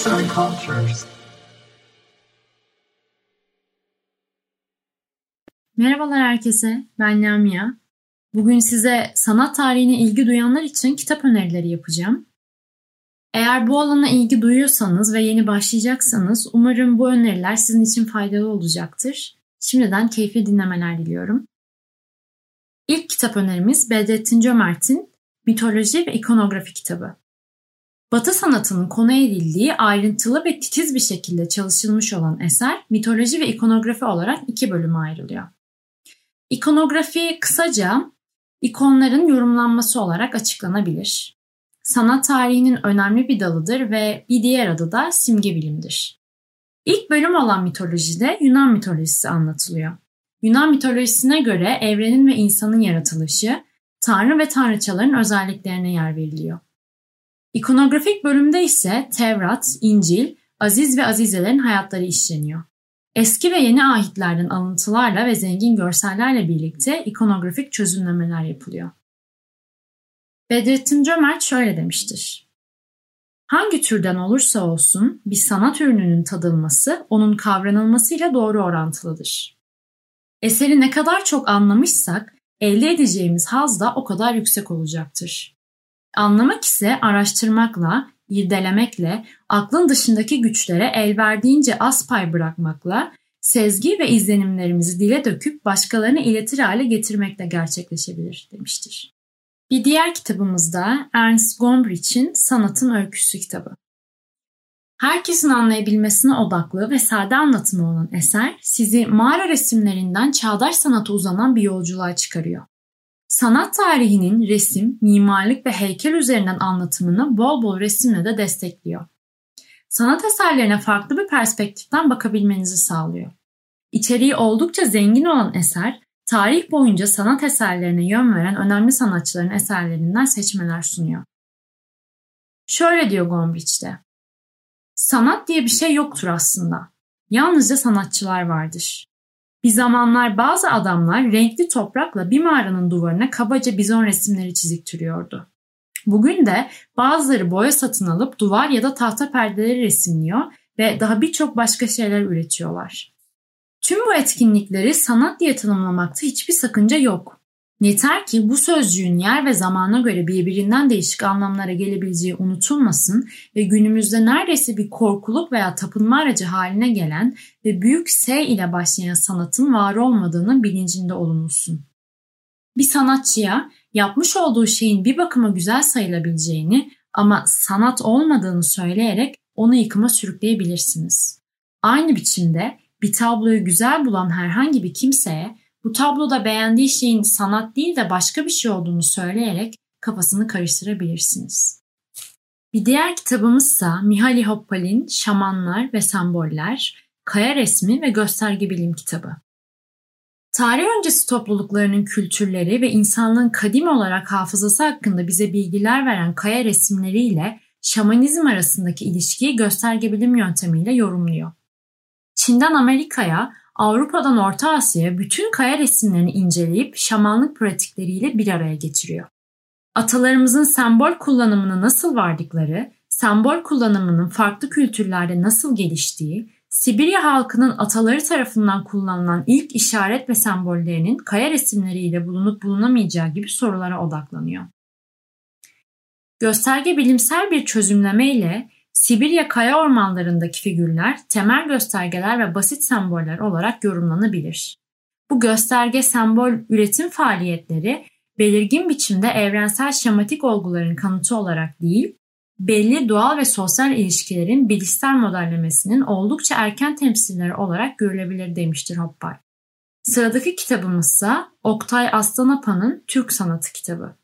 Arts and Cultures. Merhabalar herkese, ben Lamia. Bugün size sanat tarihine ilgi duyanlar için kitap önerileri yapacağım. Eğer bu alana ilgi duyuyorsanız ve yeni başlayacaksanız umarım bu öneriler sizin için faydalı olacaktır. Şimdiden keyifli dinlemeler diliyorum. İlk kitap önerimiz Bedrettin Cömert'in Mitoloji ve İkonografi kitabı. Batı sanatının konu edildiği ayrıntılı ve titiz bir şekilde çalışılmış olan eser mitoloji ve ikonografi olarak iki bölüme ayrılıyor. İkonografi kısaca ikonların yorumlanması olarak açıklanabilir. Sanat tarihinin önemli bir dalıdır ve bir diğer adı da simge bilimdir. İlk bölüm olan mitolojide Yunan mitolojisi anlatılıyor. Yunan mitolojisine göre evrenin ve insanın yaratılışı, tanrı ve tanrıçaların özelliklerine yer veriliyor. İkonografik bölümde ise Tevrat, İncil, Aziz ve Azizelerin hayatları işleniyor. Eski ve yeni ahitlerden alıntılarla ve zengin görsellerle birlikte ikonografik çözümlemeler yapılıyor. Bedrettin Cömert şöyle demiştir. Hangi türden olursa olsun bir sanat ürününün tadılması onun kavranılmasıyla doğru orantılıdır. Eseri ne kadar çok anlamışsak elde edeceğimiz haz da o kadar yüksek olacaktır. Anlamak ise araştırmakla, irdelemekle, aklın dışındaki güçlere el verdiğince az pay bırakmakla, sezgi ve izlenimlerimizi dile döküp başkalarına iletir hale getirmekle gerçekleşebilir demiştir. Bir diğer kitabımız da Ernst Gombrich'in Sanatın Öyküsü kitabı. Herkesin anlayabilmesine odaklı ve sade anlatımı olan eser sizi mağara resimlerinden çağdaş sanata uzanan bir yolculuğa çıkarıyor. Sanat tarihinin resim, mimarlık ve heykel üzerinden anlatımını bol bol resimle de destekliyor. Sanat eserlerine farklı bir perspektiften bakabilmenizi sağlıyor. İçeriği oldukça zengin olan eser, tarih boyunca sanat eserlerine yön veren önemli sanatçıların eserlerinden seçmeler sunuyor. Şöyle diyor Gombrich'te. Sanat diye bir şey yoktur aslında. Yalnızca sanatçılar vardır. Bir zamanlar bazı adamlar renkli toprakla bir mağaranın duvarına kabaca bizon resimleri çiziktiriyordu. Bugün de bazıları boya satın alıp duvar ya da tahta perdeleri resimliyor ve daha birçok başka şeyler üretiyorlar. Tüm bu etkinlikleri sanat diye tanımlamakta hiçbir sakınca yok. Yeter ki bu sözcüğün yer ve zamana göre birbirinden değişik anlamlara gelebileceği unutulmasın ve günümüzde neredeyse bir korkuluk veya tapınma aracı haline gelen ve büyük S ile başlayan sanatın var olmadığının bilincinde olunulsun. Bir sanatçıya yapmış olduğu şeyin bir bakıma güzel sayılabileceğini ama sanat olmadığını söyleyerek onu yıkıma sürükleyebilirsiniz. Aynı biçimde bir tabloyu güzel bulan herhangi bir kimseye bu tabloda beğendiği şeyin sanat değil de başka bir şey olduğunu söyleyerek kafasını karıştırabilirsiniz. Bir diğer kitabımızsa Mihaly Hoppal'in Şamanlar ve Semboller, Kaya Resmi ve Gösterge Bilim kitabı. Tarih öncesi topluluklarının kültürleri ve insanlığın kadim olarak hafızası hakkında bize bilgiler veren kaya resimleriyle şamanizm arasındaki ilişkiyi gösterge bilim yöntemiyle yorumluyor. Çin'den Amerika'ya, Avrupa'dan Orta Asya'ya bütün kaya resimlerini inceleyip şamanlık pratikleriyle bir araya getiriyor. Atalarımızın sembol kullanımını nasıl vardıkları, sembol kullanımının farklı kültürlerde nasıl geliştiği, Sibirya halkının ataları tarafından kullanılan ilk işaret ve sembollerinin kaya resimleriyle bulunup bulunamayacağı gibi sorulara odaklanıyor. Gösterge bilimsel bir çözümleme ile Sibirya kaya ormanlarındaki figürler temel göstergeler ve basit semboller olarak yorumlanabilir. Bu gösterge sembol üretim faaliyetleri belirgin biçimde evrensel şematik olguların kanıtı olarak değil, belli doğal ve sosyal ilişkilerin bilişsel modellemesinin oldukça erken temsilleri olarak görülebilir demiştir Hoppay. Sıradaki kitabımızsa Oktay Aslanapa'nın Türk Sanatı kitabı.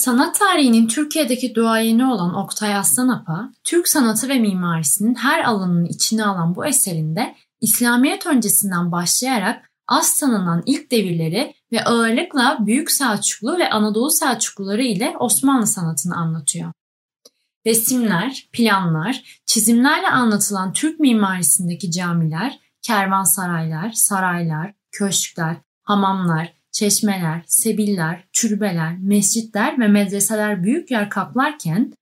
Sanat tarihinin Türkiye'deki duayeni olan Oktay Aslanapa, Türk sanatı ve mimarisinin her alanını içine alan bu eserinde İslamiyet öncesinden başlayarak az tanınan ilk devirleri ve ağırlıkla Büyük Selçuklu ve Anadolu Selçukluları ile Osmanlı sanatını anlatıyor. Resimler, planlar, çizimlerle anlatılan Türk mimarisindeki camiler, kervansaraylar, saraylar, köşkler, hamamlar, çeşmeler, sebiller, türbeler, mescitler ve medreseler büyük yer kaplarken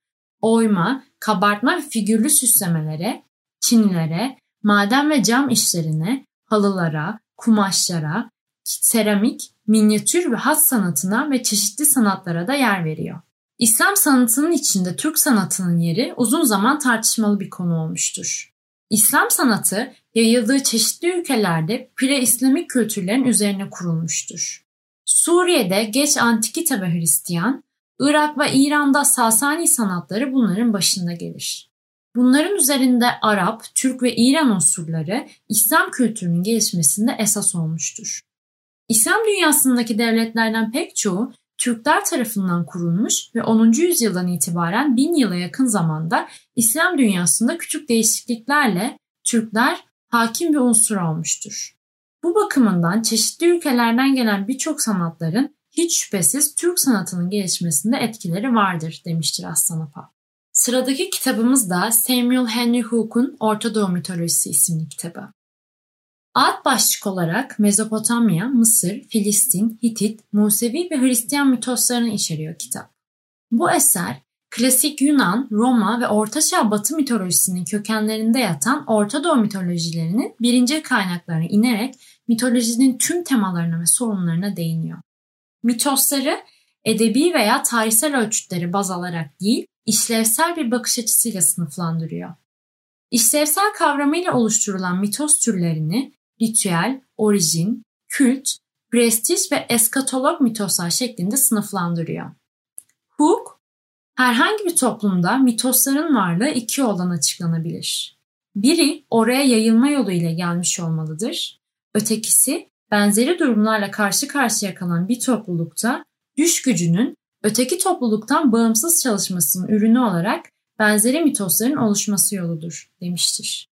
oyma, kabartma ve figürlü süslemelere, çinilere, maden ve cam işlerine, halılara, kumaşlara, seramik, minyatür ve hat sanatına ve çeşitli sanatlara da yer veriyor. İslam sanatının içinde Türk sanatının yeri uzun zaman tartışmalı bir konu olmuştur. İslam sanatı yayıldığı çeşitli ülkelerde pre-İslamik kültürlerin üzerine kurulmuştur. Suriye'de geç Antikite ve Hristiyan, Irak ve İran'da Sasani sanatları bunların başında gelir. Bunların üzerinde Arap, Türk ve İran unsurları İslam kültürünün gelişmesinde esas olmuştur. İslam dünyasındaki devletlerden pek çoğu Türkler tarafından kurulmuş ve 10. yüzyıldan itibaren bin yıla yakın zamanda İslam dünyasında küçük değişikliklerle Türkler hakim bir unsur olmuştur. Bu bakımından çeşitli ülkelerden gelen birçok sanatların hiç şüphesiz Türk sanatının gelişmesinde etkileri vardır demiştir Aslan Apa. Sıradaki kitabımız da Samuel Henry Hooke'un Orta Doğu Mitolojisi isimli kitabı. Alt başlık olarak Mezopotamya, Mısır, Filistin, Hitit, Musevi ve Hristiyan mitoslarını içeriyor kitap. Bu eser klasik Yunan, Roma ve Ortaçağ Batı mitolojisinin kökenlerinde yatan Orta Doğu mitolojilerinin birinci kaynaklarına inerek mitolojinin tüm temalarına ve sorunlarına değiniyor. Mitosları edebi veya tarihsel ölçütleri baz alarak değil, işlevsel bir bakış açısıyla sınıflandırıyor. İşlevsel kavramıyla oluşturulan mitos türlerini ritüel, orijin, kült, prestij ve eskatolog mitoslar şeklinde sınıflandırıyor. Hooke, herhangi bir toplumda mitosların varlığı iki yoldan açıklanabilir. Biri oraya yayılma yolu ile gelmiş olmalıdır. Ötekisi benzeri durumlarla karşı karşıya kalan bir toplulukta düş gücünün öteki topluluktan bağımsız çalışmasının ürünü olarak benzeri mitosların oluşması yoludur demiştir.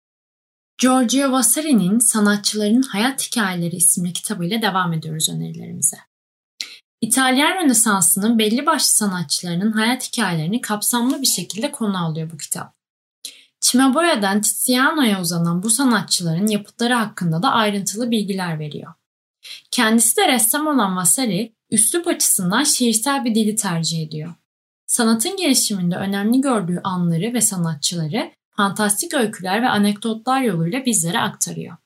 Giorgio Vasari'nin Sanatçıların Hayat Hikayeleri isimli kitabıyla devam ediyoruz önerilerimize. İtalyan Rönesansı'nın belli başlı sanatçılarının hayat hikayelerini kapsamlı bir şekilde konu alıyor bu kitap. Cimaboya'dan Tiziano'ya uzanan bu sanatçıların yapıtları hakkında da ayrıntılı bilgiler veriyor. Kendisi de ressam olan Vasari, üslup açısından şiirsel bir dili tercih ediyor. Sanatın gelişiminde önemli gördüğü anları ve sanatçıları fantastik öyküler ve anekdotlar yoluyla bizlere aktarıyor.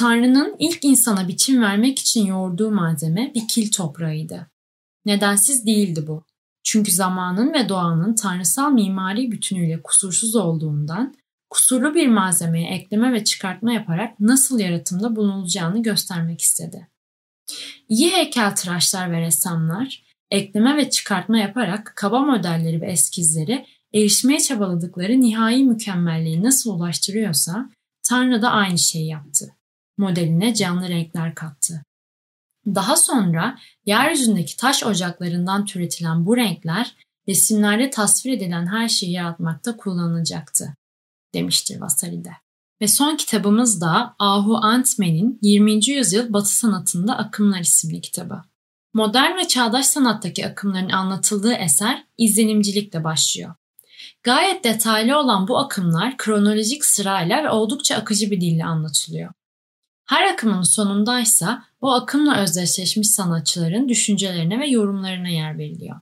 Tanrı'nın ilk insana biçim vermek için yoğurduğu malzeme bir kil toprağıydı. Nedensiz değildi bu. Çünkü zamanın ve doğanın tanrısal mimari bütünüyle kusursuz olduğundan kusurlu bir malzemeye ekleme ve çıkartma yaparak nasıl yaratımda bulunulacağını göstermek istedi. İyi heykeltıraşlar ve ressamlar ekleme ve çıkartma yaparak kaba modelleri ve eskizleri erişmeye çabaladıkları nihai mükemmelliği nasıl ulaştırıyorsa Tanrı da aynı şeyi yaptı. Modeline canlı renkler kattı. Daha sonra yeryüzündeki taş ocaklarından türetilen bu renkler resimlerde tasvir edilen her şeyi yaratmakta kullanılacaktı, demiştir Vasari'de. Ve son kitabımız da Ahu Antmen'in 20. yüzyıl batı sanatında akımlar isimli kitabı. Modern ve çağdaş sanattaki akımların anlatıldığı eser izlenimcilikle başlıyor. Gayet detaylı olan bu akımlar kronolojik sırayla ve oldukça akıcı bir dille anlatılıyor. Her akımın sonundaysa o akımla özdeşleşmiş sanatçıların düşüncelerine ve yorumlarına yer veriliyor.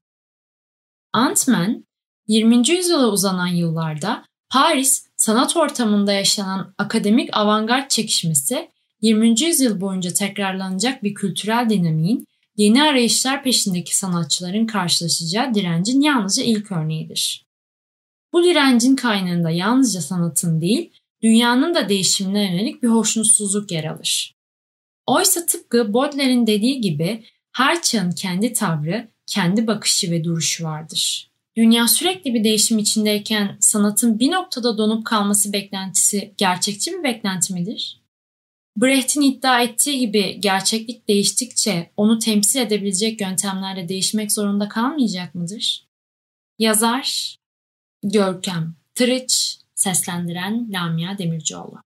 Ant-Man, 20. yüzyıla uzanan yıllarda Paris sanat ortamında yaşanan akademik avantgard çekişmesi 20. yüzyıl boyunca tekrarlanacak bir kültürel dinamiğin yeni arayışlar peşindeki sanatçıların karşılaşacağı direncin yalnızca ilk örneğidir. Bu direncin kaynağında yalnızca sanatın değil, dünyanın da değişimine yönelik bir hoşnutsuzluk yer alır. Oysa tıpkı Baudelaire'in dediği gibi her çağın kendi tavrı, kendi bakışı ve duruşu vardır. Dünya sürekli bir değişim içindeyken sanatın bir noktada donup kalması beklentisi gerçekçi bir beklenti midir? Brecht'in iddia ettiği gibi gerçeklik değiştikçe onu temsil edebilecek yöntemlerle değişmek zorunda kalmayacak mıdır? Yazar Görkem Tırıç Seslendiren Lamia Demircioğlu